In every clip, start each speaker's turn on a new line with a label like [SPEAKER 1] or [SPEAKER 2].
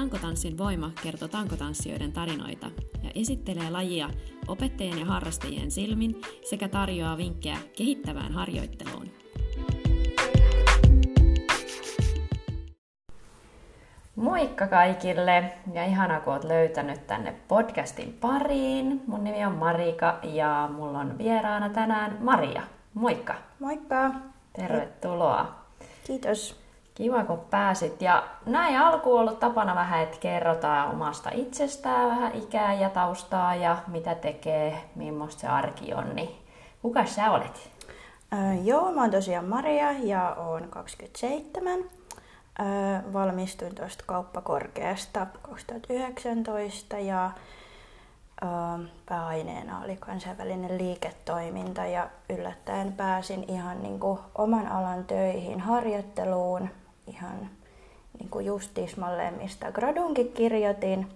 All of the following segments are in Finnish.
[SPEAKER 1] Tankotanssin voima kertoo tankotanssijoiden tarinoita ja esittelee lajia opettajien ja harrastajien silmin sekä tarjoaa vinkkejä kehittävään harjoitteluun. Moikka kaikille ja ihana kun oot löytänyt tänne podcastin pariin. Mun nimi on Marika ja mulla on vieraana tänään Maria. Moikka!
[SPEAKER 2] Moikka!
[SPEAKER 1] Tervetuloa!
[SPEAKER 2] Kiitos!
[SPEAKER 1] Kiva kun pääsit. Ja näin alkuun ollut tapana vähän, että kerrotaan omasta itsestään vähän ikää ja taustaa ja mitä tekee, millaista se arki on. Niin kuka sä olet?
[SPEAKER 2] Öö, joo, mä oon tosiaan Maria ja oon 27. Öö, valmistuin tuosta kauppakorkeasta 2019 ja öö, pääaineena oli kansainvälinen liiketoiminta ja yllättäen pääsin ihan niin kuin oman alan töihin harjoitteluun ihan niin kuin just tismalleen, mistä gradunkin kirjoitin,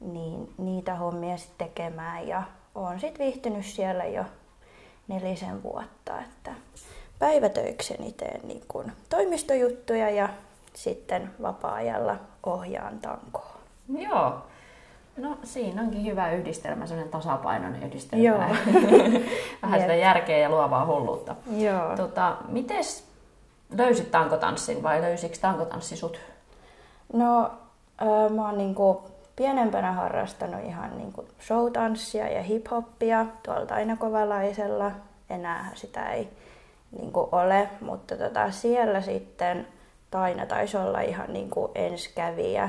[SPEAKER 2] niin niitä hommia sitten tekemään ja olen sitten viihtynyt siellä jo nelisen vuotta, että päivätöikseni teen niin kuin toimistojuttuja ja sitten vapaa-ajalla ohjaan tankoa.
[SPEAKER 1] Joo. No siinä onkin hyvä yhdistelmä, sellainen tasapainoinen yhdistelmä.
[SPEAKER 2] Joo.
[SPEAKER 1] Vähän sitä järkeä ja luovaa hulluutta.
[SPEAKER 2] Joo.
[SPEAKER 1] Tota, mites löysit tankotanssin vai löysikö tankotanssi sut?
[SPEAKER 2] No, öö, mä oon niinku pienempänä harrastanut ihan niinku showtanssia ja hiphoppia tuolla Tainakovalaisella. Enää sitä ei niinku ole, mutta tota, siellä sitten Taina taisi olla ihan niinku enskävijä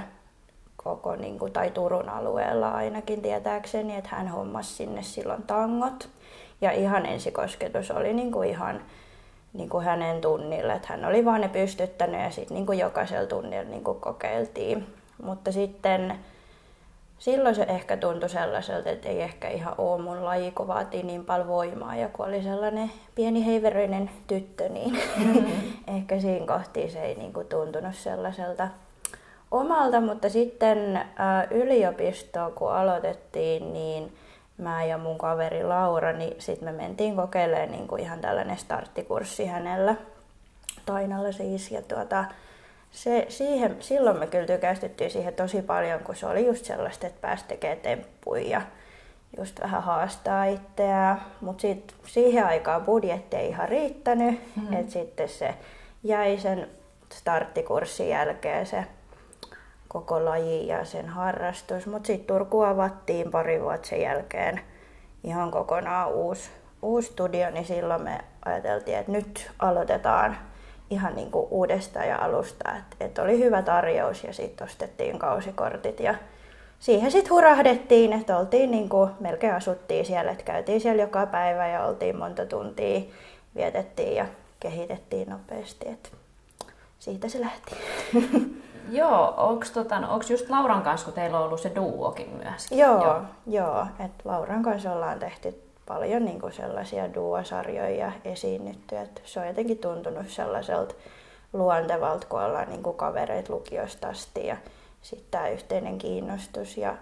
[SPEAKER 2] koko, niinku, tai Turun alueella ainakin tietääkseni, että hän hommasi sinne silloin tangot. Ja ihan ensikosketus oli niinku ihan niin kuin hänen tunnille. Että hän oli vaan ne pystyttänyt ja sitten niin jokaisella tunnilla niin kuin kokeiltiin. Mutta sitten silloin se ehkä tuntui sellaiselta, että ei ehkä ihan ole mun laji, kun vaatii niin paljon voimaa. Ja kun oli sellainen pieni heiveröinen tyttö, niin mm-hmm. ehkä siinä kohti se ei niin kuin tuntunut sellaiselta omalta. Mutta sitten ä, yliopistoa kun aloitettiin, niin mä ja mun kaveri Laura, niin sitten me mentiin kokeilemaan niin kuin ihan tällainen starttikurssi hänellä, Tainalla siis. Ja tuota, se, siihen, silloin me kyllä tykästyttiin siihen tosi paljon, kun se oli just sellaista, että pääsi tekemään temppuja ja just vähän haastaa itseään. Mutta siihen aikaan budjetti ei ihan riittänyt, mm. että sitten se jäi sen starttikurssin jälkeen se koko laji ja sen harrastus. Mutta sitten Turku avattiin pari vuotta sen jälkeen ihan kokonaan uusi, uusi studio, niin silloin me ajateltiin, että nyt aloitetaan ihan niin kuin uudestaan ja alusta. Että et oli hyvä tarjous ja sitten ostettiin kausikortit ja siihen sitten hurahdettiin, että oltiin niin kuin, melkein asuttiin siellä, että käytiin siellä joka päivä ja oltiin monta tuntia, vietettiin ja kehitettiin nopeasti. Et siitä se lähti.
[SPEAKER 1] Joo, onko tota, no, just Lauran kanssa, kun teillä on ollut se duokin myöskin?
[SPEAKER 2] Joo, joo. joo et Lauran kanssa ollaan tehty paljon niin kuin sellaisia duosarjoja ja esiinnytty. Et se on jotenkin tuntunut sellaiselta luontevalta, kun ollaan niin kuin kavereit lukiosta asti ja sitten tämä yhteinen kiinnostus. Ja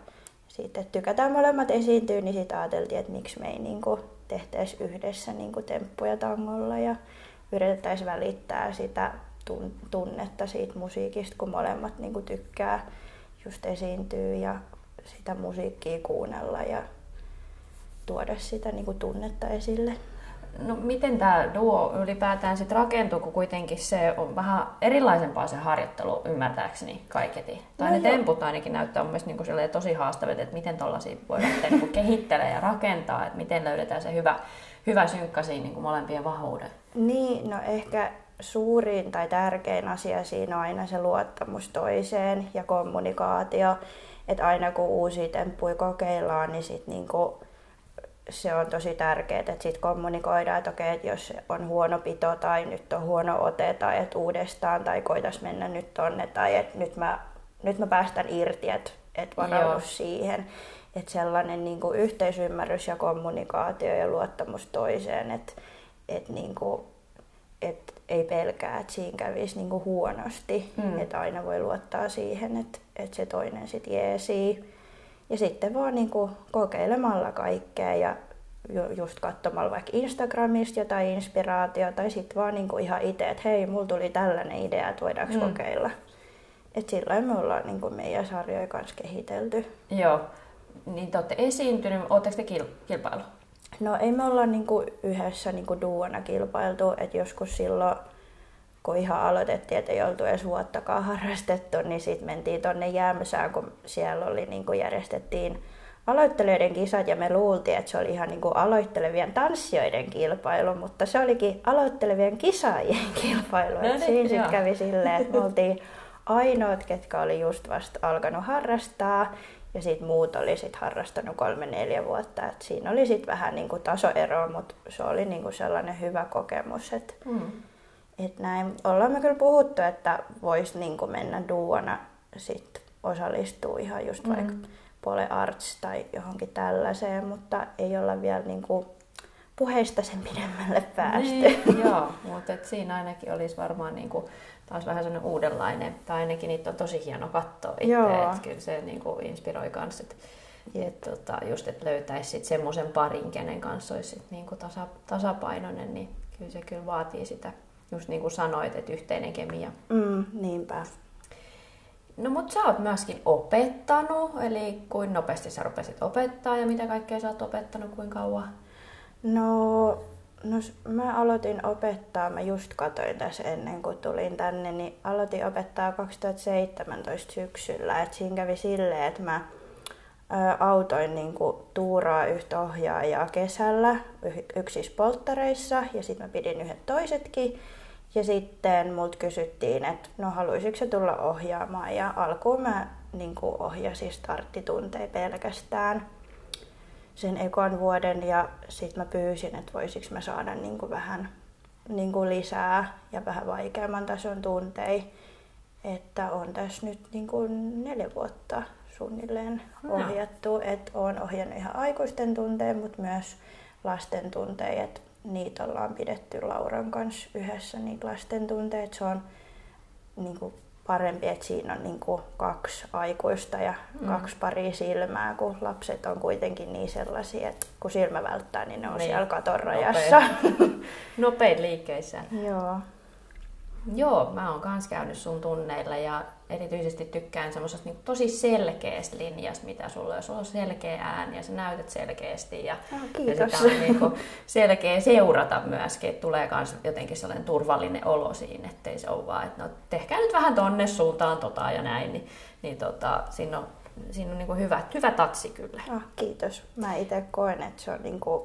[SPEAKER 2] sitten tykätään molemmat esiintyä, niin sitten ajateltiin, että miksi me ei niin kuin tehtäisi yhdessä niin kuin temppuja tangolla ja yritettäisiin välittää sitä tunnetta siitä musiikista, kun molemmat niin kuin tykkää just esiintyä ja sitä musiikkia kuunnella ja tuoda sitä niin kuin tunnetta esille.
[SPEAKER 1] No miten tämä duo ylipäätään sitten rakentuu, kun kuitenkin se on vähän erilaisempaa se harjoittelu ymmärtääkseni kaiketi. Tai no ne joo. temput ainakin näyttää mun mielestä niin tosi haastavia, että miten tuollaisia voi lähteä niin kehittelemään ja rakentaa, että miten löydetään se hyvä, hyvä synkkä siinä niin kuin molempien vahvuuden.
[SPEAKER 2] Niin, no ehkä suurin tai tärkein asia siinä on aina se luottamus toiseen ja kommunikaatio. Että aina kun uusia temppuja kokeillaan, niin sit niinku se on tosi tärkeää, että sitten kommunikoidaan, että okei, että jos on huono pito tai nyt on huono ote tai että uudestaan tai koitas mennä nyt tonne tai että nyt mä, nyt mä päästän irti, että et varaudu siihen. Että sellainen niin kuin yhteisymmärrys ja kommunikaatio ja luottamus toiseen, että et niin kuin, et ei pelkää, että siinä kävisi niinku huonosti. Mm. Että aina voi luottaa siihen, että, että se toinen sitten jeesii. Ja sitten vaan niinku kokeilemalla kaikkea ja just katsomalla vaikka Instagramista jotain inspiraatiota tai sitten vaan niinku ihan itse, että hei, mulla tuli tällainen idea, että voidaanko mm. kokeilla. Et silloin me ollaan niin kuin meidän sarjoja kanssa kehitelty.
[SPEAKER 1] Joo. Niin te olette esiintynyt, ootteko te kil- kilpailu?
[SPEAKER 2] No ei me olla niin kuin yhdessä niin kuin duona kilpailtu, että joskus silloin kun ihan aloitettiin, että ei oltu edes vuottakaan harrastettu, niin sitten mentiin tonne Jämsään, kun siellä oli, niin kuin järjestettiin aloittelijoiden kisat ja me luultiin, että se oli ihan niin kuin aloittelevien tanssijoiden kilpailu, mutta se olikin aloittelevien kisaajien kilpailu. No niin, siinä sitten kävi silleen, että me oltiin ainoat, ketkä oli just vasta alkanut harrastaa ja sitten muut oli sit harrastanut kolme-neljä vuotta. Et siinä oli sitten vähän niinku tasoeroa, mutta se oli niinku sellainen hyvä kokemus. Että mm. et näin. Ollaan me kyllä puhuttu, että voisi niinku mennä duona sit osallistua ihan just mm. vaikka Pole Arts tai johonkin tällaiseen, mutta ei olla vielä niinku puheista sen pidemmälle päästy.
[SPEAKER 1] Niin, joo, mutta siinä ainakin olisi varmaan niinku taas vähän sellainen uudenlainen, tai ainakin niitä on tosi hieno katsoa itse, että kyllä se niin kuin inspiroi kanssa, että et, tota, just, että löytäisi semmoisen parin, kenen kanssa olisi sit niin kuin tasa, tasapainoinen, niin kyllä se kyllä vaatii sitä, just niin kuin sanoit, että yhteinen kemia.
[SPEAKER 2] Mm, niinpä.
[SPEAKER 1] No mutta sä oot myöskin opettanut, eli kuinka nopeasti sä rupesit opettaa ja mitä kaikkea sä oot opettanut, kuinka kauan?
[SPEAKER 2] No No mä aloitin opettaa, mä just katoin tässä ennen kuin tulin tänne, niin aloitin opettaa 2017 syksyllä. Et siinä kävi silleen, että mä ä, autoin niin kuin tuuraa yhtä ohjaajaa kesällä yksissä polttareissa ja sitten mä pidin yhdet toisetkin. Ja sitten multa kysyttiin, että no haluaisitko tulla ohjaamaan ja alkuun mä niin kuin ohjasin starttitunteja pelkästään sen ekan vuoden ja sitten mä pyysin, että voisiko mä saada niin kuin vähän niin kuin lisää ja vähän vaikeamman tason tuntei. Että on tässä nyt niin kuin neljä vuotta suunnilleen no. ohjattu. Että on ohjannut ihan aikuisten tunteja, mutta myös lasten tunteja. Että niitä ollaan pidetty Lauran kanssa yhdessä, niitä lasten tunteja. Se on niin kuin parempi, että siinä on niin kuin kaksi aikuista ja mm. kaksi paria silmää, kun lapset on kuitenkin niin sellaisia, että kun silmä välttää, niin ne on niin. siellä katon rajassa.
[SPEAKER 1] Nopein liikkeissä.
[SPEAKER 2] Joo.
[SPEAKER 1] Joo, mä oon kans käynyt sun tunneilla ja erityisesti tykkään semmoisesta niin tosi selkeästä linjasta, mitä sulla on. Sulla on selkeä ääni ja sä näytät selkeästi ja,
[SPEAKER 2] oh, kiitos. ja
[SPEAKER 1] sitä on niin kuin selkeä seurata myöskin, että tulee kans jotenkin sellainen turvallinen olo siinä, ettei se ole vaan, että no tehkää nyt vähän tonne suuntaan tota ja näin, niin, niin tota, siinä on, siinä on niin kuin hyvä, hyvä tatsi kyllä.
[SPEAKER 2] Oh, kiitos. Mä itse koen, että se on niin kuin,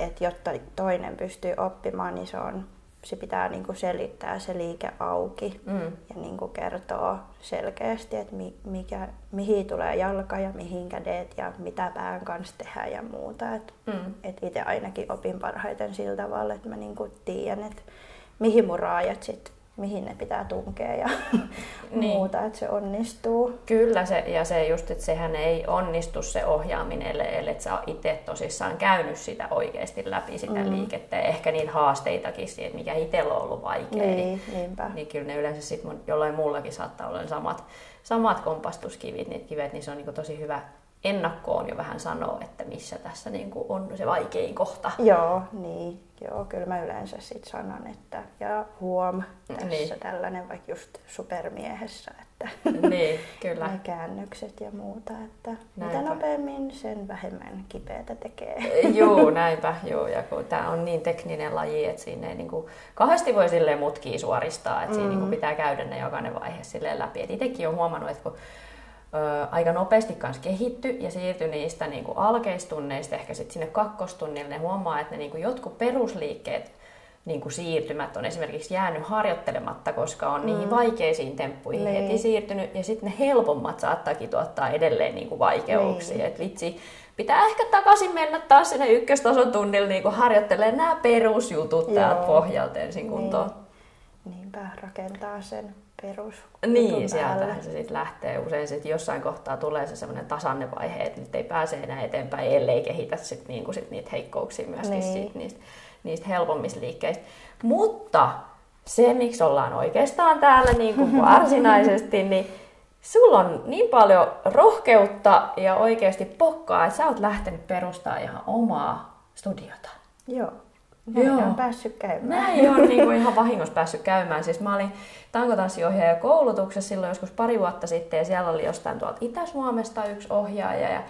[SPEAKER 2] että jotta toinen pystyy oppimaan, niin se on se pitää niin kuin selittää se liike auki mm. ja niin kuin kertoo selkeästi, että mi, mikä, mihin tulee jalka ja mihin kädet ja mitä pään kanssa tehdään ja muuta. Et, mm. et itse ainakin opin parhaiten sillä tavalla, että mä niin kuin tiedän, että mihin mun raajat sit mihin ne pitää tunkea ja niin. muuta, että se onnistuu.
[SPEAKER 1] Kyllä, se, ja se just, että sehän ei onnistu se ohjaaminen, ellei sä itse tosissaan käynyt sitä oikeasti läpi sitä mm. liikettä ja ehkä niitä haasteitakin siitä, mikä itsellä on ollut vaikea.
[SPEAKER 2] Niin, niin,
[SPEAKER 1] niin kyllä ne yleensä sitten jollain muullakin saattaa olla samat, samat kompastuskivit, niitä kivet, niin se on niin tosi hyvä ennakkoon jo vähän sanoa, että missä tässä niin kuin on se vaikein kohta.
[SPEAKER 2] Joo, niin. Joo, kyllä mä yleensä sit sanon, että ja huom, tässä niin. tällainen vaikka just supermiehessä, että
[SPEAKER 1] niin, kyllä.
[SPEAKER 2] ne käännökset ja muuta, että näinpä. mitä nopeammin, sen vähemmän kipeätä tekee.
[SPEAKER 1] Joo, näinpä, joo, ja kun tämä on niin tekninen laji, että siinä ei niinku, kahdesti voi silleen mutkia suoristaa, että mm. siinä niinku pitää käydä ne jokainen vaihe silleen läpi. Et itsekin on huomannut, että kun ö, aika nopeasti kanssa kehitty ja siirtyi niistä niin kuin alkeistunneista ehkä sitten sinne kakkostunnille, ne huomaa, että ne niin kuin jotkut perusliikkeet niin kuin siirtymät on esimerkiksi jäänyt harjoittelematta, koska on mm. niihin vaikeisiin temppuihin niin. heti siirtynyt, ja sitten ne helpommat saattaakin tuottaa edelleen niin kuin vaikeuksia. Niin. Et vitsi, pitää ehkä takaisin mennä taas sinne ykköstason tunnille niin kuin harjoittelemaan nämä perusjutut Joo. täältä pohjalta ensin kuntoon.
[SPEAKER 2] Niin. Niinpä, rakentaa sen perus.
[SPEAKER 1] Niin, sieltä se sitten lähtee. Usein sit jossain kohtaa tulee se semmoinen tasanne vaihe, että nyt ei pääse enää eteenpäin, ellei kehitä sit niinku sit niitä heikkouksia myöskin niin. sit niistä, niistä helpommista liikkeistä. Mutta se, miksi ollaan oikeastaan täällä niin kuin varsinaisesti, niin sulla on niin paljon rohkeutta ja oikeasti pokkaa, että sä oot lähtenyt perustamaan ihan omaa studiota.
[SPEAKER 2] Joo, Joo. on päässyt käymään.
[SPEAKER 1] Näin on niin kuin ihan vahingossa päässyt käymään. Siis mä olin tankotanssiohjaaja koulutuksessa silloin joskus pari vuotta sitten ja siellä oli jostain tuolta Itä-Suomesta yksi ohjaaja ja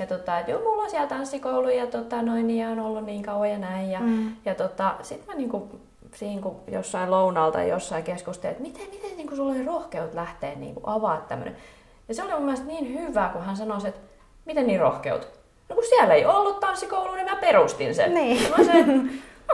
[SPEAKER 1] ja tota, että joo, mulla on siellä tanssikoulu ja tota, noin, ja on ollut niin kauan ja näin. Ja, mm. ja tota, sitten mä niinku, siinä kun jossain lounalta jossain keskustelin, että miten, miten niinku, sulla oli rohkeut lähteä niinku, avaa tämmöinen. Ja se oli mun mielestä niin hyvä, kun hän sanoi, että miten niin rohkeut? No kun siellä ei ollut tanssikoulu, niin mä perustin sen.
[SPEAKER 2] Niin.
[SPEAKER 1] mä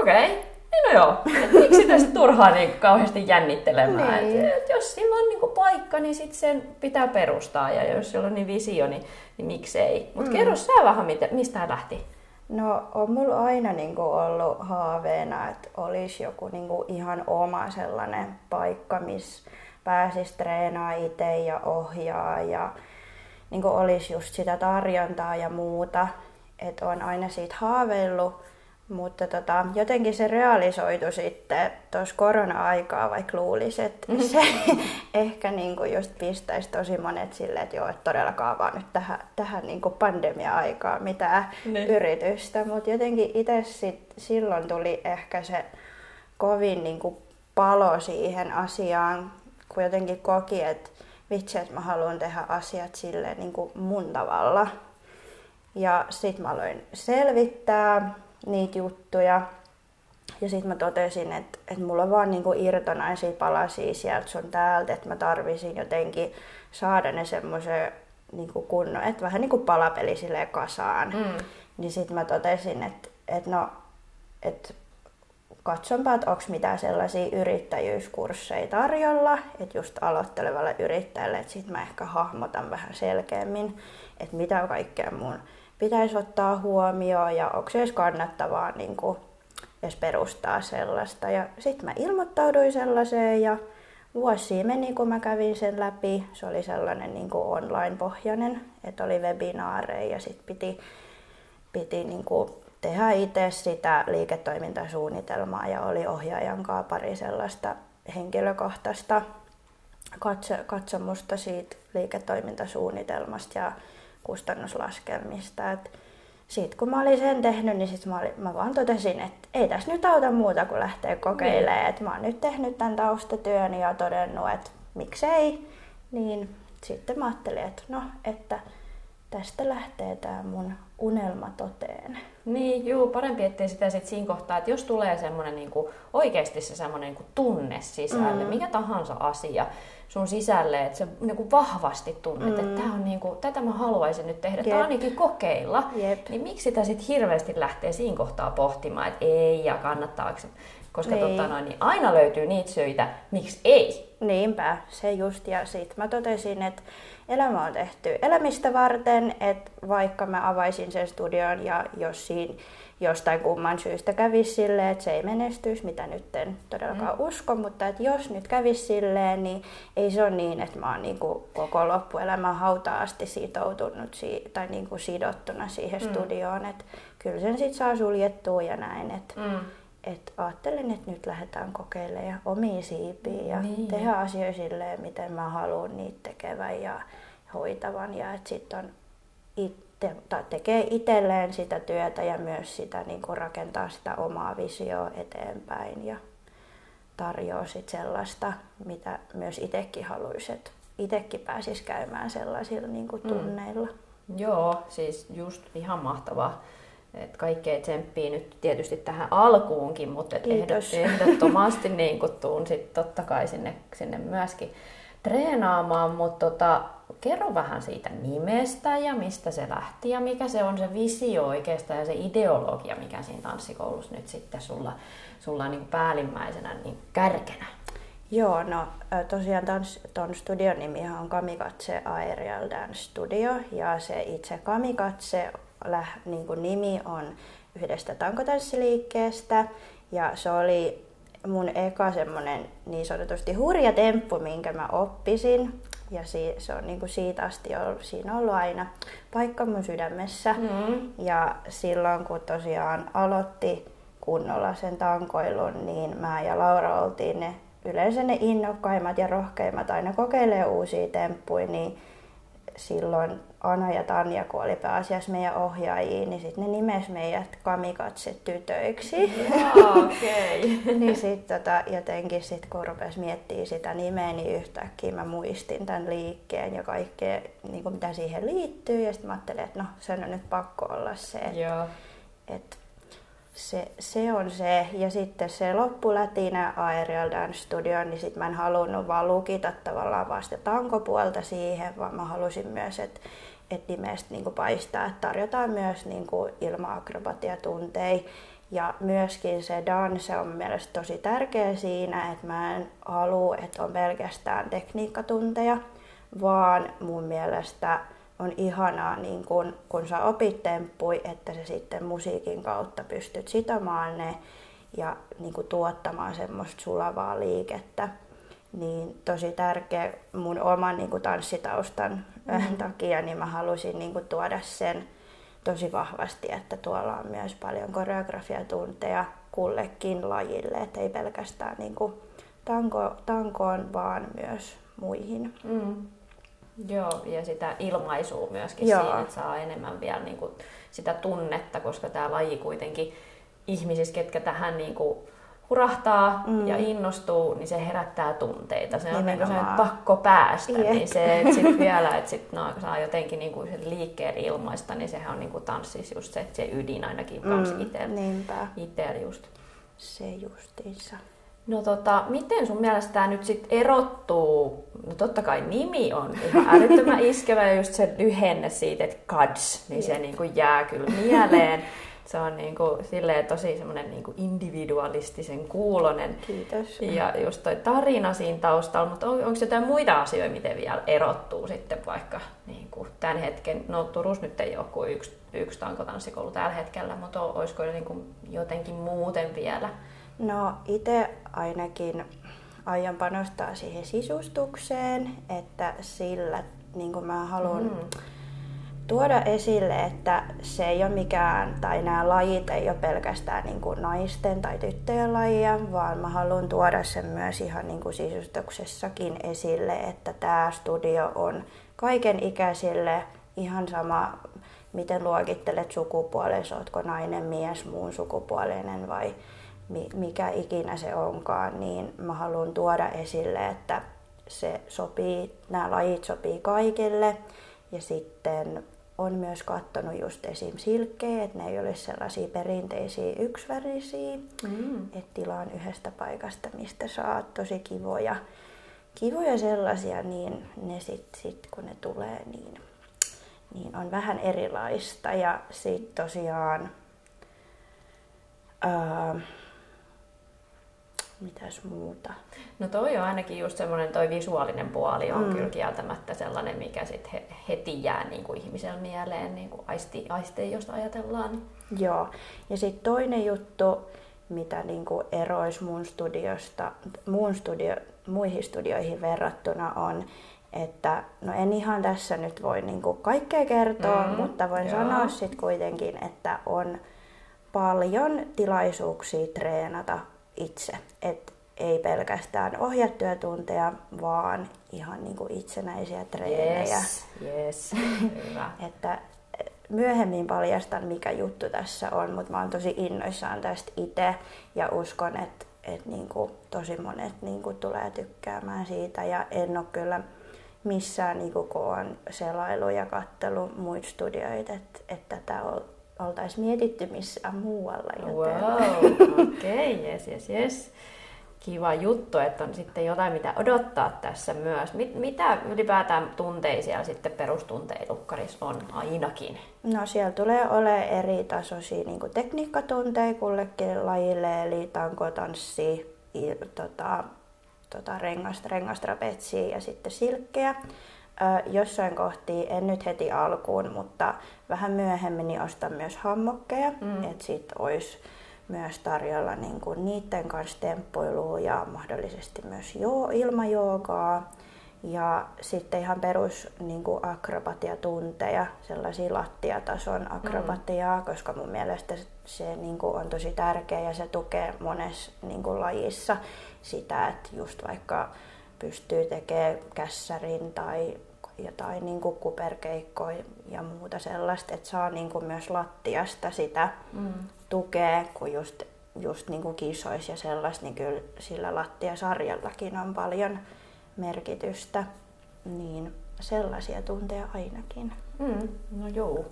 [SPEAKER 1] okei, okay, niin no joo, et miksi sitä sitten turhaa niin kauheasti jännittelemään. Niin. Et, et jos sillä on niin paikka, niin sitten sen pitää perustaa. Ja jos sillä on niin visio, niin, niin miksei. Mutta mm. kerro sä vähän, mistä tämä lähti.
[SPEAKER 2] No on mulla aina niinku ollut haaveena, että olisi joku niinku ihan oma sellainen paikka, missä pääsisi treenaa itse ja ohjaa ja niinku olisi just sitä tarjontaa ja muuta. Että on aina siitä haaveillut. Mutta tota, jotenkin se realisoitu sitten tuossa korona-aikaa, vaikka luulisi, että mm-hmm. se ehkä niinku just pistäisi tosi monet silleen, että joo, et todellakaan vaan nyt tähän, tähän niinku pandemia-aikaan mitään niin. yritystä. Mutta jotenkin itse sit, silloin tuli ehkä se kovin niinku palo siihen asiaan, kun jotenkin koki, että vitsi, että mä haluan tehdä asiat silleen niinku mun tavalla. Ja sitten mä aloin selvittää niitä juttuja. Ja sitten mä totesin, että, että mulla on vaan niinku irtonaisia palasia sieltä sun täältä, että mä tarvisin jotenkin saada ne semmoisen niinku kunnon, että vähän niin kuin palapeli silleen kasaan. Mm. Niin sitten mä totesin, että, että no, että katsonpa, että onko mitään sellaisia yrittäjyyskursseja tarjolla, että just aloittelevalle yrittäjälle, että sitten mä ehkä hahmotan vähän selkeämmin, että mitä kaikkea mun pitäisi ottaa huomioon ja onko se edes kannattavaa niin kuin, edes perustaa sellaista. Ja sitten mä ilmoittauduin sellaiseen ja vuosi meni, kun mä kävin sen läpi. Se oli sellainen niin kuin online-pohjainen, että oli webinaareja ja sitten piti, piti niin kuin tehdä itse sitä liiketoimintasuunnitelmaa ja oli ohjaajan kanssa pari sellaista henkilökohtaista katsomusta siitä liiketoimintasuunnitelmasta ja kustannuslaskelmista. sitten kun mä olin sen tehnyt, niin sit mä, olin, mä vaan totesin, että ei tässä nyt auta muuta kuin lähteä kokeilemaan. Niin. Että mä oon nyt tehnyt tämän taustatyön ja todennut, että miksei. Niin sitten mä ajattelin, että no, että tästä lähtee tämä mun unelma toteen.
[SPEAKER 1] Niin, juu, parempi ettei sitä sit siinä kohtaa, että jos tulee semmoinen niinku, oikeasti se semmoinen niinku tunne sisälle, mm. mikä tahansa asia, sun sisälle, että sä niin kuin vahvasti tunnet, mm. että tää on niin kuin, tätä mä haluaisin nyt tehdä, tai ainakin kokeilla,
[SPEAKER 2] Jep.
[SPEAKER 1] niin miksi sitä sitten hirveästi lähtee siinä kohtaa pohtimaan, että ei ja kannattaako koska niin. tota noin, niin aina löytyy niitä syitä, miksi ei.
[SPEAKER 2] Niinpä, se just. Ja sitten mä totesin, että elämä on tehty elämistä varten, että vaikka mä avaisin sen studion ja jos siinä jostain kumman syystä kävisi silleen, että se ei menestyisi, mitä nyt en todellakaan mm. usko, mutta että jos nyt kävisi silleen, niin ei se ole niin, että mä oon niin kuin koko loppuelämän hautaan asti sitoutunut si- tai niin kuin sidottuna siihen mm. studioon, että kyllä sen sitten saa suljettua ja näin, että mm. Et ajattelen, että nyt lähdetään kokeilemaan omia siipiä ja niin. tehdä asioita silleen, miten mä haluan niitä tekevän ja hoitavan ja että sitten on it, te, tai tekee itselleen sitä työtä ja myös sitä niin kuin rakentaa sitä omaa visioa eteenpäin ja tarjoaa sit sellaista, mitä myös itsekin haluaisi, että itsekin pääsisi käymään sellaisilla niin kuin mm. tunneilla.
[SPEAKER 1] Mm. Joo, siis just ihan mahtavaa. Et kaikkea tsemppii nyt tietysti tähän alkuunkin, mutta et ehdottomasti niin tuun sit totta kai sinne, sinne myöskin treenaamaan, mutta tota, kerro vähän siitä nimestä ja mistä se lähti ja mikä se on se visio oikeastaan ja se ideologia, mikä siinä tanssikoulussa nyt sitten sulla, sulla on niin päällimmäisenä niin kärkenä.
[SPEAKER 2] Joo, no tosiaan tuon studion nimi on Kamikatse Aerial Dance Studio ja se itse Kamikatse niin kuin nimi on yhdestä tankotanssiliikkeestä ja se oli mun eka semmonen niin sanotusti hurja temppu, minkä mä oppisin. Ja se on niin kuin siitä asti ollut, siinä on ollut aina paikka mun sydämessä. Mm. Ja silloin kun tosiaan aloitti kunnolla sen tankoilun, niin mä ja Laura oltiin ne yleensä ne innokkaimmat ja rohkeimmat aina kokeilee uusia temppuja, niin silloin Ana ja Tanja, kun oli pääasiassa meidän ohjaajia, niin sitten ne nimes meidät kamikatse-tytöiksi.
[SPEAKER 1] okei. Okay.
[SPEAKER 2] niin sitten tota, jotenkin sit, kun rupesi miettimään sitä nimeä, niin yhtäkkiä mä muistin tämän liikkeen ja kaikkea, niin kuin mitä siihen liittyy. Ja sitten mä ajattelin, että no, sen on nyt pakko olla se, että, että se, se on se. Ja sitten se loppulätinä Aerial Dance Studio, niin sitten mä en halunnut vaan lukita tavallaan vasta tankopuolta siihen, vaan mä halusin myös, että että nimestä niin paistaa, että tarjotaan myös niin ilma-akrobatiatunteja. Ja myöskin se danse on mielestäni tosi tärkeä siinä, että mä en halua, että on pelkästään tekniikkatunteja, vaan mun mielestä on ihanaa, niin kun, kun sä opit temppui, että sä sitten musiikin kautta pystyt sitomaan ne ja niin kuin tuottamaan semmoista sulavaa liikettä. Niin tosi tärkeä mun oman niin kuin tanssitaustan mm. takia, niin mä halusin niin kuin tuoda sen tosi vahvasti, että tuolla on myös paljon koreografiatunteja kullekin lajille, että ei pelkästään niin kuin tanko, tankoon, vaan myös muihin. Mm.
[SPEAKER 1] Joo, ja sitä ilmaisua myöskin Joo. siinä, että saa enemmän vielä niin kuin sitä tunnetta, koska tämä laji kuitenkin ihmisissä, ketkä tähän niin kuin hurahtaa mm. ja innostuu, niin se herättää tunteita. Se on niin se pakko päästä, Jep. niin se et sit vielä, että sit no, saa jotenkin niin kuin liikkeen ilmaista, niin sehän on niin kuin tanssis just se, se ydin ainakin mm, itsellä just.
[SPEAKER 2] Se justiinsa.
[SPEAKER 1] No tota, miten sun mielestä tämä nyt sitten erottuu? No totta kai nimi on ihan älyttömän iskevä ja just se lyhenne siitä, että KADS, niin se niin kuin jää kyllä mieleen. Se on niin silleen tosi semmoinen niin individualistisen kuulonen.
[SPEAKER 2] Kiitos.
[SPEAKER 1] Ja just toi tarina siinä taustalla, mutta on, onko jotain muita asioita, miten vielä erottuu sitten vaikka niin kuin tämän hetken, no Turus nyt ei ole kuin yksi, yksi tankotanssikoulu tällä hetkellä, mutta olisiko niin kuin jotenkin muuten vielä
[SPEAKER 2] No itse ainakin aion panostaa siihen sisustukseen, että sillä niin kuin mä haluan mm. tuoda esille, että se ei ole mikään, tai nämä lajit ei ole pelkästään niin kuin naisten tai tyttöjen lajia, vaan mä haluan tuoda sen myös ihan niin kuin sisustuksessakin esille, että tämä studio on kaiken ikäisille ihan sama, miten luokittelet sukupuolesi, oletko nainen, mies, muun sukupuolinen vai mikä ikinä se onkaan, niin mä haluan tuoda esille, että se sopii, nämä lajit sopii kaikille. Ja sitten on myös katsonut just esim. silkkejä, että ne ei ole sellaisia perinteisiä yksivärisiä, mm. että tilaan yhdestä paikasta, mistä saa tosi kivoja, kivoja sellaisia, niin ne sitten sit, kun ne tulee, niin, niin on vähän erilaista. Ja sitten tosiaan ää, mitäs muuta?
[SPEAKER 1] No toi on ainakin just semmoinen, toi visuaalinen puoli on mm. kyllä kieltämättä sellainen, mikä sit he, heti jää niin kuin ihmisen mieleen niin kuin aisti, aistein, jos ajatellaan.
[SPEAKER 2] Joo, ja sitten toinen juttu, mitä niin kuin eroisi mun studiosta, muun studio, muihin studioihin verrattuna on, että no en ihan tässä nyt voi niin kuin kaikkea kertoa, mm, mutta voin joo. sanoa sitten kuitenkin, että on paljon tilaisuuksia treenata itse. Et ei pelkästään ohjattuja tunteja, vaan ihan niin kuin itsenäisiä treenejä.
[SPEAKER 1] Yes, yes. Hyvä.
[SPEAKER 2] että myöhemmin paljastan, mikä juttu tässä on, mutta mä oon tosi innoissaan tästä itse ja uskon, että et niinku tosi monet niinku tulee tykkäämään siitä ja en ole kyllä missään niinku, kun on selailu ja kattelu muita studioita, että et tätä oltaisiin mietitty missään muualla.
[SPEAKER 1] Joten... Wow, okei, okay, yes, yes, yes. Kiva juttu, että on sitten jotain, mitä odottaa tässä myös. Mit, mitä ylipäätään tunteisia sitten perustunteilukkaris on ainakin?
[SPEAKER 2] No siellä tulee olemaan eri tasoisia niin tekniikkatunteja kullekin lajille, eli tanko, tanssi, tota, tota, rengasta, rengastrapetsia ja sitten silkkeä jossain kohti, en nyt heti alkuun, mutta vähän myöhemmin niin ostan myös hammokkeja, mm. että sitten olisi myös tarjolla niin kuin niiden kanssa temppuilua ja mahdollisesti myös jo, ilmajoogaa. Ja sitten ihan perus niin kuin akrobatiatunteja, sellaisia lattiatason akrobatiaa, mm. koska mun mielestä se niin kuin on tosi tärkeä ja se tukee monessa niin kuin lajissa sitä, että just vaikka pystyy tekemään kässärin tai jotain niin kuin kuperkeikkoja ja muuta sellaista, että saa niin kuin myös lattiasta sitä mm. tukea, kun just, just niin kuin kisoissa ja sellaista, niin kyllä sillä lattiasarjallakin on paljon merkitystä. Niin sellaisia tunteja ainakin.
[SPEAKER 1] Mm, no joo.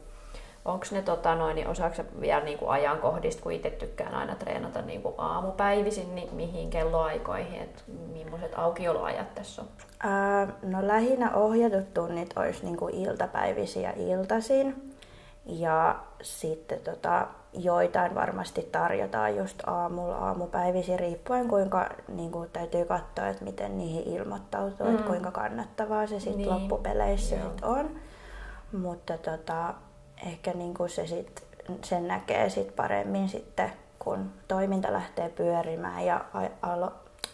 [SPEAKER 1] Onko ne tota, noin, niin osaako vielä niin kuin ajankohdista, kun itse tykkään aina treenata niin kuin aamupäivisin, niin mihin kelloaikoihin, että millaiset aukioloajat tässä on?
[SPEAKER 2] Ää, no lähinnä ohjatut tunnit olisi niin kuin iltapäivisiä iltaisin. Ja sitten tota, joitain varmasti tarjotaan just aamulla, aamupäivisin, riippuen kuinka niin kuin täytyy katsoa, että miten niihin ilmoittautuu, mm. että kuinka kannattavaa se sitten niin. loppupeleissä sit on. Mutta tota, ehkä niin kuin se sit, sen näkee sit paremmin sitten, kun toiminta lähtee pyörimään ja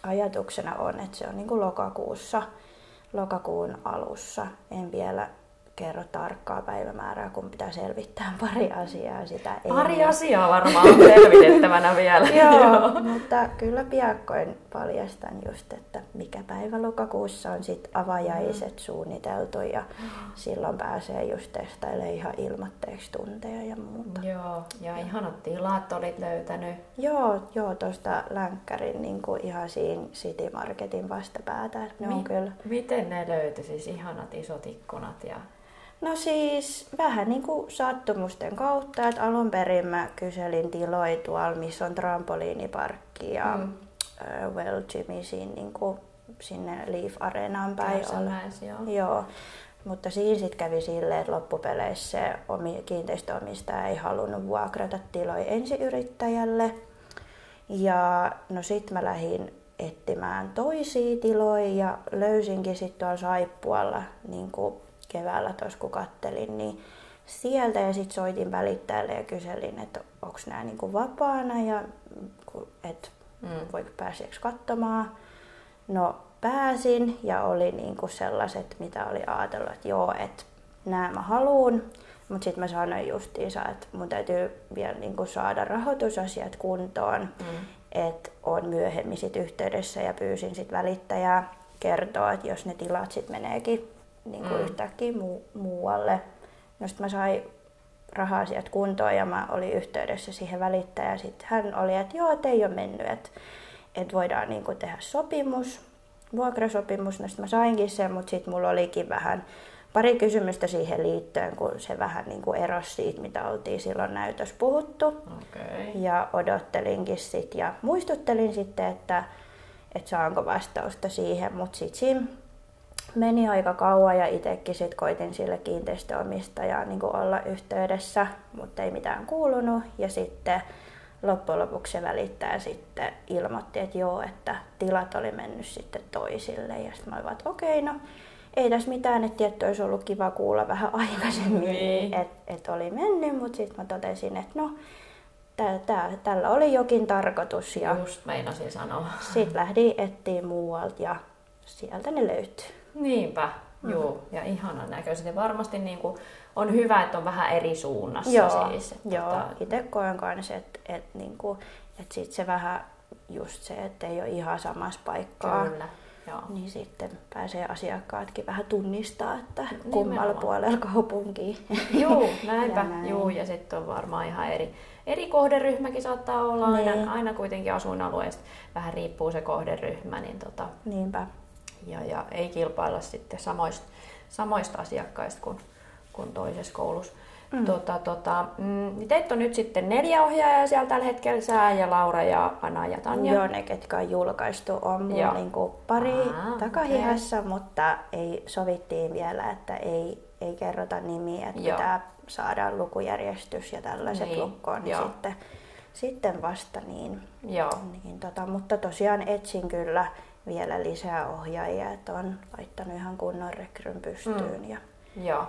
[SPEAKER 2] ajatuksena on, että se on niin kuin lokakuussa, lokakuun alussa. En vielä kerro tarkkaa päivämäärää, kun pitää selvittää pari asiaa sitä
[SPEAKER 1] Pari ennen. asiaa varmaan on selvitettävänä vielä.
[SPEAKER 2] Joo, mutta kyllä piakkoin paljastan just, että mikä päivä lokakuussa on sitten avajaiset mm. suunniteltu ja mm. silloin pääsee just testailemaan ihan ilmatteeksi tunteja ja muuta.
[SPEAKER 1] Joo, ja ihanat tilat olit löytänyt.
[SPEAKER 2] Joo, joo tuosta länkkärin niin kuin ihan siinä City Marketin vastapäätä. Ne Mi- on kyllä...
[SPEAKER 1] Miten ne löytyi siis ihanat isot ikkunat ja
[SPEAKER 2] No siis vähän niin kuin sattumusten kautta, että alun perin mä kyselin tiloja tuolla, missä on trampoliiniparkki ja mm. uh, Well Jimmysiin niin kuin sinne Leaf Arenaan päin.
[SPEAKER 1] joo.
[SPEAKER 2] joo. Mutta siinä sitten kävi silleen, että loppupeleissä se omi, kiinteistöomistaja ei halunnut vuokrata tiloja ensiyrittäjälle. Ja no sitten mä lähdin etsimään toisia tiloja ja löysinkin sitten tuolla Saippualla niin kuin keväällä tuossa kun kattelin, niin sieltä ja sitten soitin välittäjälle ja kyselin, että onko nämä niinku vapaana ja että mm. voiko pääseekö katsomaan. No pääsin ja oli niinku sellaiset, mitä oli ajatellut, että joo, että nämä mä haluun. Mutta sitten mä sanoin justiinsa, että mun täytyy vielä niinku saada rahoitusasiat kuntoon, mm. että on myöhemmin sit yhteydessä ja pyysin sitten välittäjää kertoa, että jos ne tilat sitten meneekin niin kuin mm. yhtäkkiä muu, muualle. No sitten mä sain rahaa sieltä kuntoon ja mä olin yhteydessä siihen välittäjään. Sitten hän oli, että joo, että ei ole mennyt, että, että voidaan niin kuin tehdä sopimus, vuokrasopimus. No sitten mä sainkin sen, mutta sitten mulla olikin vähän pari kysymystä siihen liittyen, kun se vähän niin kuin erosi siitä, mitä oltiin silloin näytössä puhuttu.
[SPEAKER 1] Okay.
[SPEAKER 2] Ja odottelinkin sitten ja muistuttelin sitten, että, että saanko vastausta siihen, mutta sitten siinä meni aika kauan ja itsekin sit koitin sille kiinteistöomistajaan niin olla yhteydessä, mutta ei mitään kuulunut. Ja sitten loppujen lopuksi se välittäjä sitten ilmoitti, että joo, että tilat oli mennyt sitten toisille. Ja sitten mä olin että okei, no ei tässä mitään, että tietty olisi ollut kiva kuulla vähän aikaisemmin, niin. että et oli mennyt, mutta sitten mä totesin, että no, tää, tää, tällä oli jokin tarkoitus.
[SPEAKER 1] Ja Just meinasin sanoa.
[SPEAKER 2] Sitten lähdin etsiä muualta ja sieltä ne löytyi.
[SPEAKER 1] Niinpä, mm. joo, ja ihanan näköiset. Ja varmasti niin kuin, on hyvä, että on vähän eri suunnassa
[SPEAKER 2] joo,
[SPEAKER 1] siis.
[SPEAKER 2] Että joo, tota... itse koen kanssa, että, että, niin kuin, että sit se vähän just se, että ei ole ihan samassa paikkaa.
[SPEAKER 1] Kyllä. Joo.
[SPEAKER 2] Niin sitten pääsee asiakkaatkin vähän tunnistaa, että Nimenomaan. kummalla puolella kaupunkiin.
[SPEAKER 1] Joo, näinpä. ja näin. Joo, ja sitten on varmaan ihan eri, eri kohderyhmäkin saattaa olla niin. aina, aina kuitenkin asuinalueesta. Vähän riippuu se kohderyhmä. Niin tota,
[SPEAKER 2] Niinpä
[SPEAKER 1] ja, ja ei kilpailla sitten samoista, samoista asiakkaista kuin, kuin toisessa koulussa. Mm. Tota, tota, mm, niin teitä on nyt sitten neljä ohjaajaa siellä tällä hetkellä, sä ja Laura ja Anna ja Tanja.
[SPEAKER 2] Joo, ne ketkä on julkaistu on mulla niin kuin pari takahihassa, okay. mutta ei sovittiin vielä, että ei, ei kerrota nimiä, että Joo. pitää saada lukujärjestys ja tällaiset niin. lukkoon, niin sitten, sitten vasta niin.
[SPEAKER 1] Joo.
[SPEAKER 2] niin tota, mutta tosiaan etsin kyllä vielä lisää ohjaajia, että on laittanut ihan kunnon rekryn pystyyn mm. ja
[SPEAKER 1] Joo.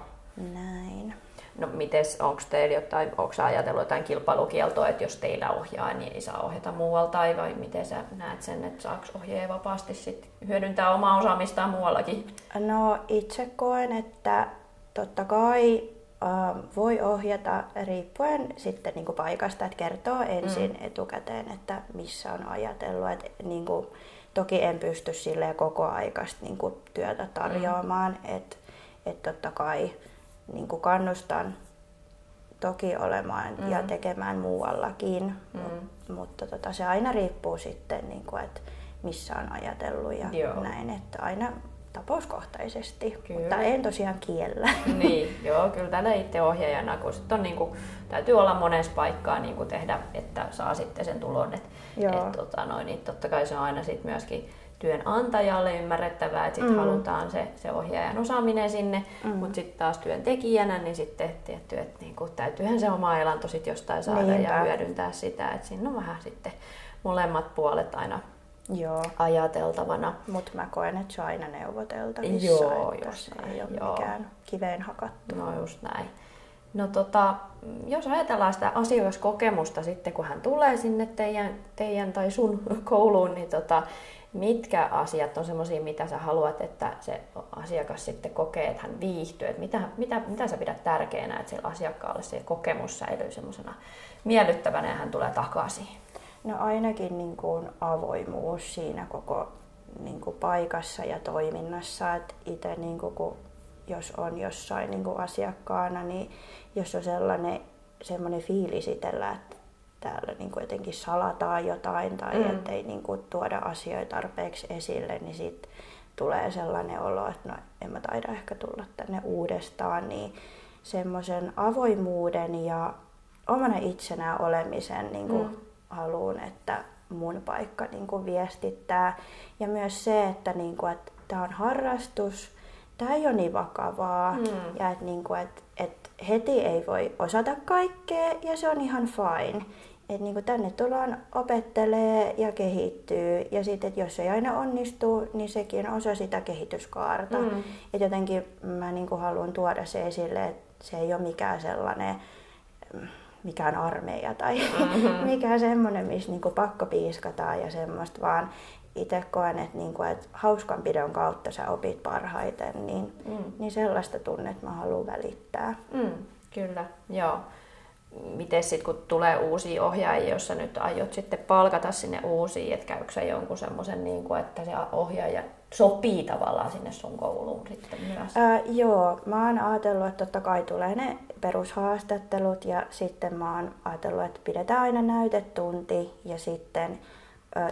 [SPEAKER 2] näin.
[SPEAKER 1] No mites, onko teillä jotain, onko ajatellut jotain kilpailukieltoa, että jos teillä ohjaa, niin ei saa ohjata muualta, tai vai miten sä näet sen, että saako ohjaaja vapaasti sit hyödyntää omaa osaamistaan muuallakin?
[SPEAKER 2] No itse koen, että totta kai äh, voi ohjata riippuen sitten niin paikasta, että kertoo ensin mm. etukäteen, että missä on ajatellut, että niin kuin, Toki en pysty sille koko aikaista niin kuin, työtä tarjoamaan, mm. että että totta kai niin kuin kannustan toki olemaan mm. ja tekemään muuallakin, mm. mutta, mutta tota, se aina riippuu sitten, niin kuin, että missä on ajatellut ja Joo. näin, että aina tapauskohtaisesti, kyllä. mutta en tosiaan kiellä.
[SPEAKER 1] Niin, joo, kyllä tällä itse ohjaajana, kun sit on, niin kuin, täytyy olla monessa paikkaa niin kuin tehdä, että saa sitten sen tulon. Et, et, tota, noin, niin totta kai se on aina sit myöskin työnantajalle ymmärrettävää, että sitten mm. halutaan se, se ohjaajan osaaminen sinne, mm. mutta sitten taas työntekijänä, niin sitten tietty, että niinku, täytyyhän se oma elanto sitten jostain saada Niinpä. ja hyödyntää sitä, että siinä on vähän sitten molemmat puolet aina Joo. ajateltavana.
[SPEAKER 2] Mutta mä koen, että se on aina neuvoteltavissa,
[SPEAKER 1] Joo,
[SPEAKER 2] näin. ei ole Joo. mikään kiveen hakattu.
[SPEAKER 1] No just näin. No tota, jos ajatellaan sitä asiakaskokemusta sitten, kun hän tulee sinne teidän, teidän tai sun kouluun, niin tota, mitkä asiat on semmoisia, mitä sä haluat, että se asiakas sitten kokee, että hän viihtyy, että mitä, mitä, mitä sä pidät tärkeänä, että sillä asiakkaalle se kokemus säilyy semmoisena miellyttävänä ja hän tulee takaisin?
[SPEAKER 2] No ainakin niin kuin avoimuus siinä koko niin kuin paikassa ja toiminnassa, että itse niin kuin, kun jos on jossain niin kuin asiakkaana, niin jos on sellainen semmoinen fiilis itsellä, että täällä niin kuin jotenkin salataan jotain tai mm. ettei niin kuin tuoda asioita tarpeeksi esille, niin sitten tulee sellainen olo, että no en mä taida ehkä tulla tänne uudestaan, niin semmoisen avoimuuden ja omana itsenään olemisen niin kuin mm. haluan, että mun paikka niin kuin viestittää. Ja myös se, että, niin kuin, että tämä on harrastus, tämä ei ole niin vakavaa mm. ja että, niin kuin, että, että heti ei voi osata kaikkea ja se on ihan fine. Että niin tänne tullaan opettelee ja kehittyy. Ja sitten, että jos ei aina onnistu, niin sekin on osa sitä kehityskaarta. Mm. Että jotenkin mä niin haluan tuoda se esille, että se ei ole mikään sellainen mikään armeija tai mm-hmm. mikään semmoinen, missä niin pakko piiskataan ja semmoista, vaan itse koen, että, niin kuin, että hauskanpidon kautta sä opit parhaiten, niin, mm. niin sellaista tunnetta mä haluan välittää.
[SPEAKER 1] Mm, kyllä, joo miten sitten kun tulee uusia ohjaajia, jos sä nyt aiot sitten palkata sinne uusia, että käykö sä jonkun semmoisen, niin kuin, että se ohjaaja sopii tavallaan sinne sun kouluun sitten myös?
[SPEAKER 2] Ää, joo, mä oon ajatellut, että totta kai tulee ne perushaastattelut ja sitten mä oon ajatellut, että pidetään aina näytetunti ja sitten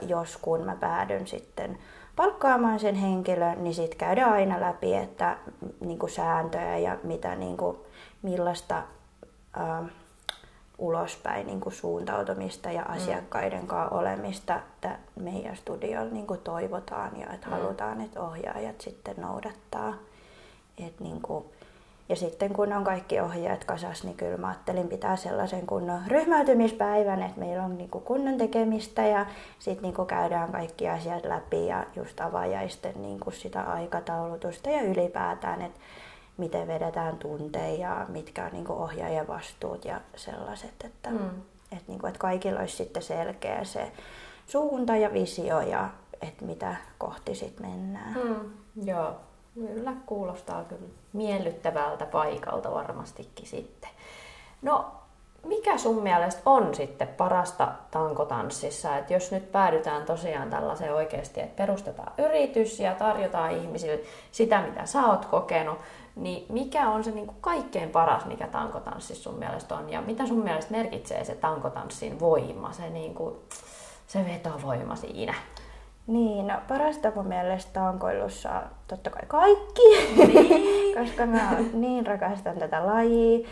[SPEAKER 2] jos kun mä päädyn sitten palkkaamaan sen henkilön, niin sitten käydään aina läpi, että niin kuin sääntöjä ja mitä, niin kuin, millaista ää, ulospäin niin kuin suuntautumista ja mm. asiakkaiden kanssa olemista että meidän studiolla niin kuin toivotaan ja että mm. halutaan, että ohjaajat sitten noudattaa. Et niin kuin, ja sitten kun on kaikki ohjaajat kasas, niin kyllä mä ajattelin pitää sellaisen kunnon ryhmäytymispäivän, että meillä on niin kunnon tekemistä ja sitten niin käydään kaikki asiat läpi ja just avaajaisten niin sitä aikataulutusta ja ylipäätään, että miten vedetään tunteja ja mitkä on niin ohjaajan vastuut ja sellaiset, että, mm. että, niin kuin, että kaikilla olisi sitten selkeä se suunta ja visio ja että mitä kohti sitten mennään. Mm.
[SPEAKER 1] Joo, kyllä kuulostaa kyllä miellyttävältä paikalta varmastikin sitten. No mikä sun mielestä on sitten parasta tankotanssissa? Että jos nyt päädytään tosiaan tällaiseen oikeasti, että perustetaan yritys ja tarjotaan ihmisille sitä, mitä sä oot kokenut, niin mikä on se niin kuin kaikkein paras, mikä tankotanssissa sun mielestä on? Ja mitä sun mielestä merkitsee se tankotanssin voima, se, niin kuin, se vetovoima siinä?
[SPEAKER 2] Niin, no parasta mun mielestä tankoilussa totta kai kaikki, niin. koska mä niin rakastan tätä lajia.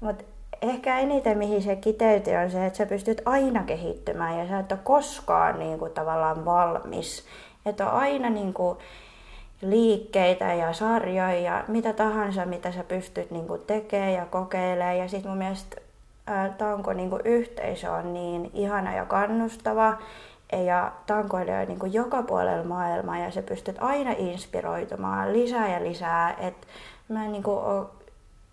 [SPEAKER 2] Mutta ehkä eniten mihin se kiteytyy on se, että sä pystyt aina kehittymään ja sä et ole koskaan niin kuin, tavallaan valmis. Että on aina niin kuin, liikkeitä ja sarjoja ja mitä tahansa, mitä sä pystyt niin kuin, tekemään ja kokeilemaan. Ja sitten mun mielestä ää, tanko niin kuin, yhteisö on niin ihana ja kannustava ja tankoilijoita niin kuin joka puolella maailmaa ja sä pystyt aina inspiroitumaan lisää ja lisää. Et mä en niin kuin, ole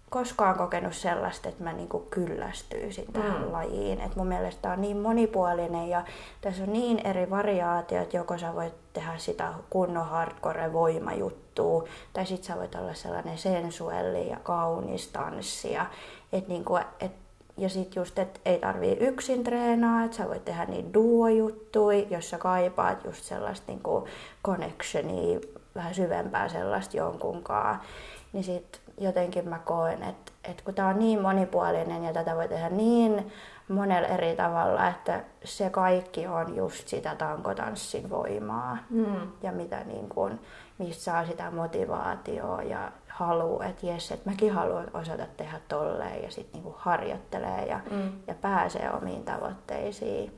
[SPEAKER 2] koskaan kokenut sellaista, että mä niinku kyllästyisin tähän mm. lajiin. Et mun mielestä tämä on niin monipuolinen ja tässä on niin eri variaatiot. Joko sä voit tehdä sitä kunnon hardcore voimajuttua, tai sit sä voit olla sellainen sensuelli ja kaunis tanssia. Et niinku, et, ja sit just, että ei tarvii yksin treenaa, että sä voit tehdä niitä duo-juttuja, jos sä kaipaat just sellaista niinku connectionia vähän syvempää sellaista jonkunkaan, niin sitten jotenkin mä koen, että, että kun tämä on niin monipuolinen ja tätä voi tehdä niin monella eri tavalla, että se kaikki on just sitä tankotanssin voimaa mm. ja mitä niin kun, mistä saa sitä motivaatioa ja halu, että jes, että mäkin haluan osata tehdä tolleen ja sitten niin harjoittelee ja, mm. ja pääsee omiin tavoitteisiin.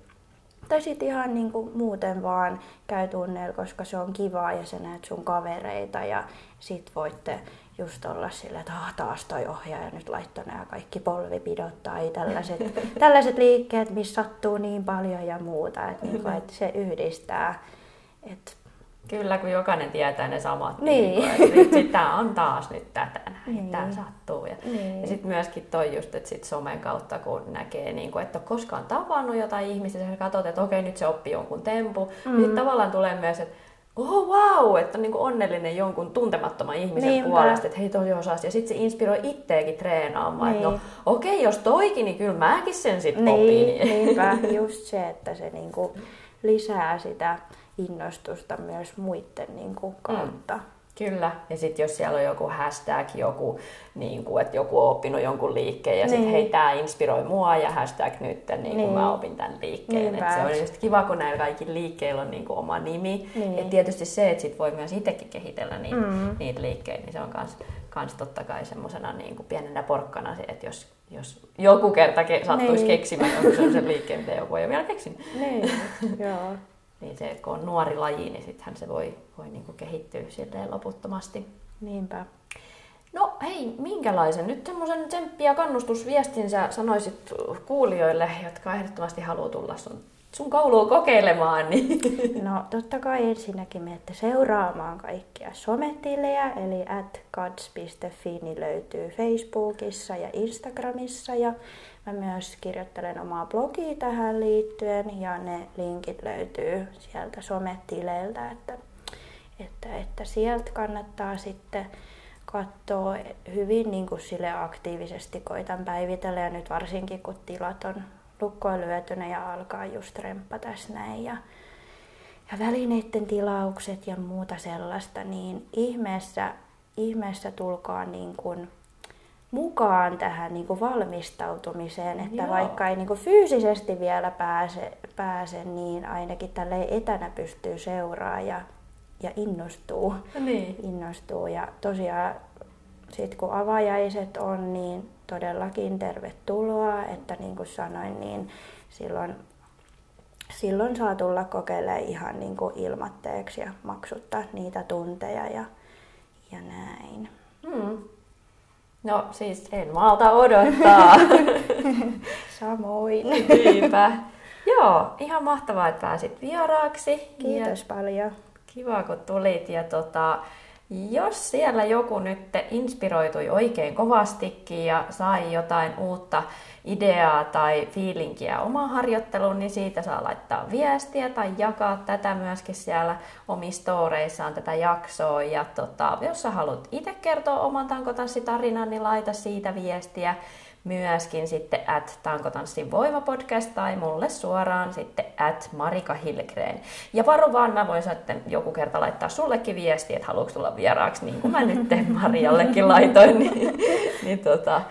[SPEAKER 2] Tai sitten ihan niin kuin muuten vaan käy tunneilla, koska se on kivaa ja sä näet sun kavereita ja sit voitte just olla silleen, että ah, taas toi ohjaaja nyt laittoi nämä kaikki polvipidot tai tällaiset, tällaiset liikkeet, missä sattuu niin paljon ja muuta, että, niin kuin, että se yhdistää. Että
[SPEAKER 1] Kyllä, kun jokainen tietää ne samat. Niin. niin tämä on taas nyt tätä, niin. tämä sattuu. Ja, niin. ja sitten myöskin toi just, että sit somen kautta kun näkee, niin kuin, että koskaan tavannut jotain ihmistä, ja katsot, että okei, nyt se oppii jonkun tempu, mm. niin tavallaan tulee myös, että oh wow, että on niin onnellinen jonkun tuntemattoman ihmisen Niinpä. puolesta, että hei toi osaisi. Ja sitten se inspiroi itteekin treenaamaan, niin. että no niin. okei, okay, jos toikin, niin kyllä mäkin sen sitten niin, opin.
[SPEAKER 2] Niinpä, just se, että se niinku lisää sitä innostusta myös muiden niin kuin, kautta. Mm.
[SPEAKER 1] Kyllä, ja sitten jos siellä on joku hashtag, joku, niin kuin, että joku on oppinut jonkun liikkeen ja niin. sitten hei, tämä inspiroi mua ja hashtag nyt, niin, niin. kuin mä opin tämän liikkeen. Et se on just kiva, kun näillä kaikilla liikkeillä on niin kuin oma nimi. Niin. Ja tietysti se, että sit voi myös itsekin kehitellä niitä, mm. niitä liikkeitä, niin se on kans, kans totta kai semmoisena niin kuin pienenä porkkana, että jos, jos joku kerta ke- sattuisi niin. keksimään jonkun sellaisen liikkeen, mitä joku ei ole vielä keksinyt.
[SPEAKER 2] Niin, joo
[SPEAKER 1] niin se, kun on nuori laji, niin sittenhän se voi, voi niin kuin kehittyä silleen loputtomasti.
[SPEAKER 2] Niinpä.
[SPEAKER 1] No hei, minkälaisen nyt semmoisen tsemppi- ja kannustusviestin sä sanoisit kuulijoille, jotka ehdottomasti haluaa tulla sun, sun kouluun kokeilemaan? Niin...
[SPEAKER 2] No totta kai ensinnäkin menette seuraamaan kaikkia sometilejä, eli at niin löytyy Facebookissa ja Instagramissa ja Mä myös kirjoittelen omaa blogia tähän liittyen ja ne linkit löytyy sieltä sometileiltä, että, että, että sieltä kannattaa sitten katsoa hyvin niin kuin sille aktiivisesti koitan päivitellä. Ja nyt varsinkin kun tilat on lukkoon lyötynä ja alkaa just remppa tässä näin ja, ja välineiden tilaukset ja muuta sellaista, niin ihmeessä, ihmeessä tulkaa niin kuin mukaan tähän niin kuin valmistautumiseen, että Joo. vaikka ei niin kuin fyysisesti vielä pääse, pääse, niin ainakin tälle etänä pystyy seuraamaan ja, ja innostuu.
[SPEAKER 1] Niin.
[SPEAKER 2] innostuu. Ja tosiaan sit kun avajaiset on, niin todellakin tervetuloa, että niin kuin sanoin, niin silloin, silloin saa tulla kokeilemaan ihan niin kuin ilmatteeksi ja maksuttaa niitä tunteja ja, ja näin.
[SPEAKER 1] No siis en malta odottaa.
[SPEAKER 2] Samoin.
[SPEAKER 1] Niinpä. Joo, ihan mahtavaa, että pääsit vieraaksi.
[SPEAKER 2] Kiitos ja paljon.
[SPEAKER 1] Kiva, kun tulit. Ja tota, jos siellä joku nyt inspiroitui oikein kovastikin ja sai jotain uutta ideaa tai fiilinkiä omaan harjoitteluun, niin siitä saa laittaa viestiä tai jakaa tätä myöskin siellä omissa storeissaan tätä jaksoa. Ja tota, jos sä haluat itse kertoa oman tankotanssitarinan, niin laita siitä viestiä myöskin sitten at Tankotanssin voimapodcast tai mulle suoraan sitten at Marika Hillgren. Ja varo vaan, mä voin sitten joku kerta laittaa sullekin viestiä, että haluatko tulla vieraaksi, niin kuin mä nyt Mariallekin laitoin, niin, niin tota,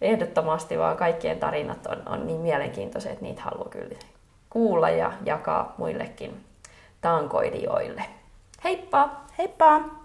[SPEAKER 1] ehdottomasti vaan kaikkien tarinat on, on niin mielenkiintoisia, että niitä haluaa kyllä kuulla ja jakaa muillekin tankoidijoille. Heippa!
[SPEAKER 2] Heippa!